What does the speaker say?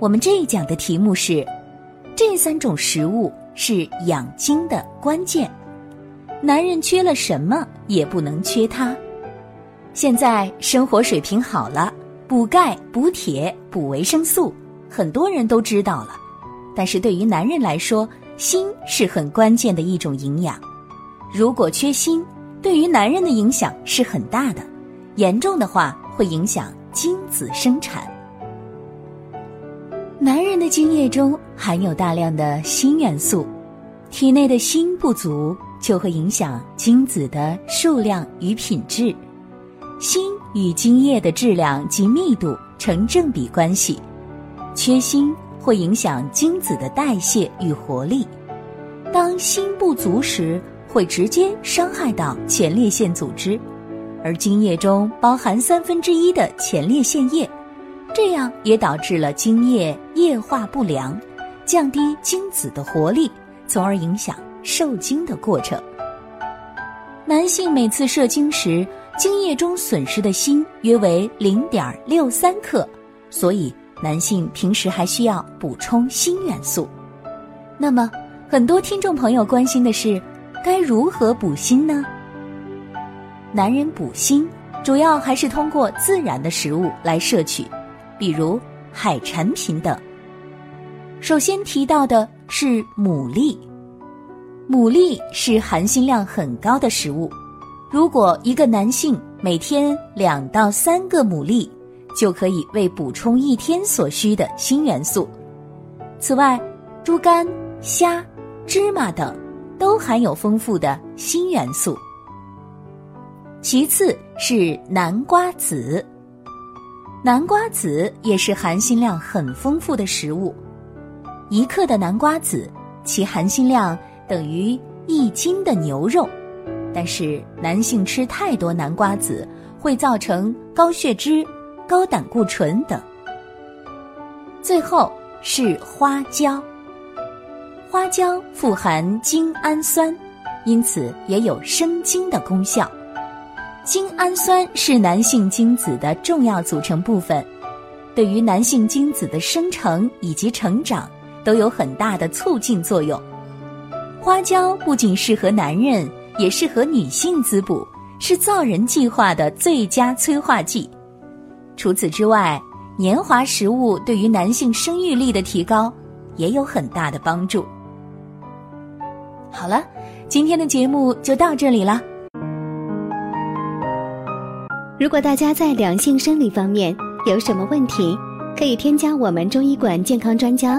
我们这一讲的题目是：这三种食物是养精的关键，男人缺了什么也不能缺它。现在生活水平好了，补钙、补铁、补维生素，很多人都知道了。但是对于男人来说，锌是很关键的一种营养。如果缺锌，对于男人的影响是很大的，严重的话会影响精子生产。男人的精液中含有大量的锌元素，体内的锌不足就会影响精子的数量与品质。锌与精液的质量及密度成正比关系，缺锌会影响精子的代谢与活力。当锌不足时，会直接伤害到前列腺组织，而精液中包含三分之一的前列腺液。这样也导致了精液液化不良，降低精子的活力，从而影响受精的过程。男性每次射精时，精液中损失的锌约为零点六三克，所以男性平时还需要补充锌元素。那么，很多听众朋友关心的是，该如何补锌呢？男人补锌主要还是通过自然的食物来摄取。比如海产品等。首先提到的是牡蛎，牡蛎是含锌量很高的食物。如果一个男性每天两到三个牡蛎，就可以为补充一天所需的锌元素。此外，猪肝、虾、芝麻等都含有丰富的锌元素。其次是南瓜子。南瓜子也是含锌量很丰富的食物，一克的南瓜子，其含锌量等于一斤的牛肉。但是男性吃太多南瓜子会造成高血脂、高胆固醇等。最后是花椒，花椒富含精氨酸，因此也有生精的功效。精氨酸是男性精子的重要组成部分，对于男性精子的生成以及成长都有很大的促进作用。花椒不仅适合男人，也适合女性滋补，是造人计划的最佳催化剂。除此之外，年华食物对于男性生育力的提高也有很大的帮助。好了，今天的节目就到这里了。如果大家在两性生理方面有什么问题，可以添加我们中医馆健康专家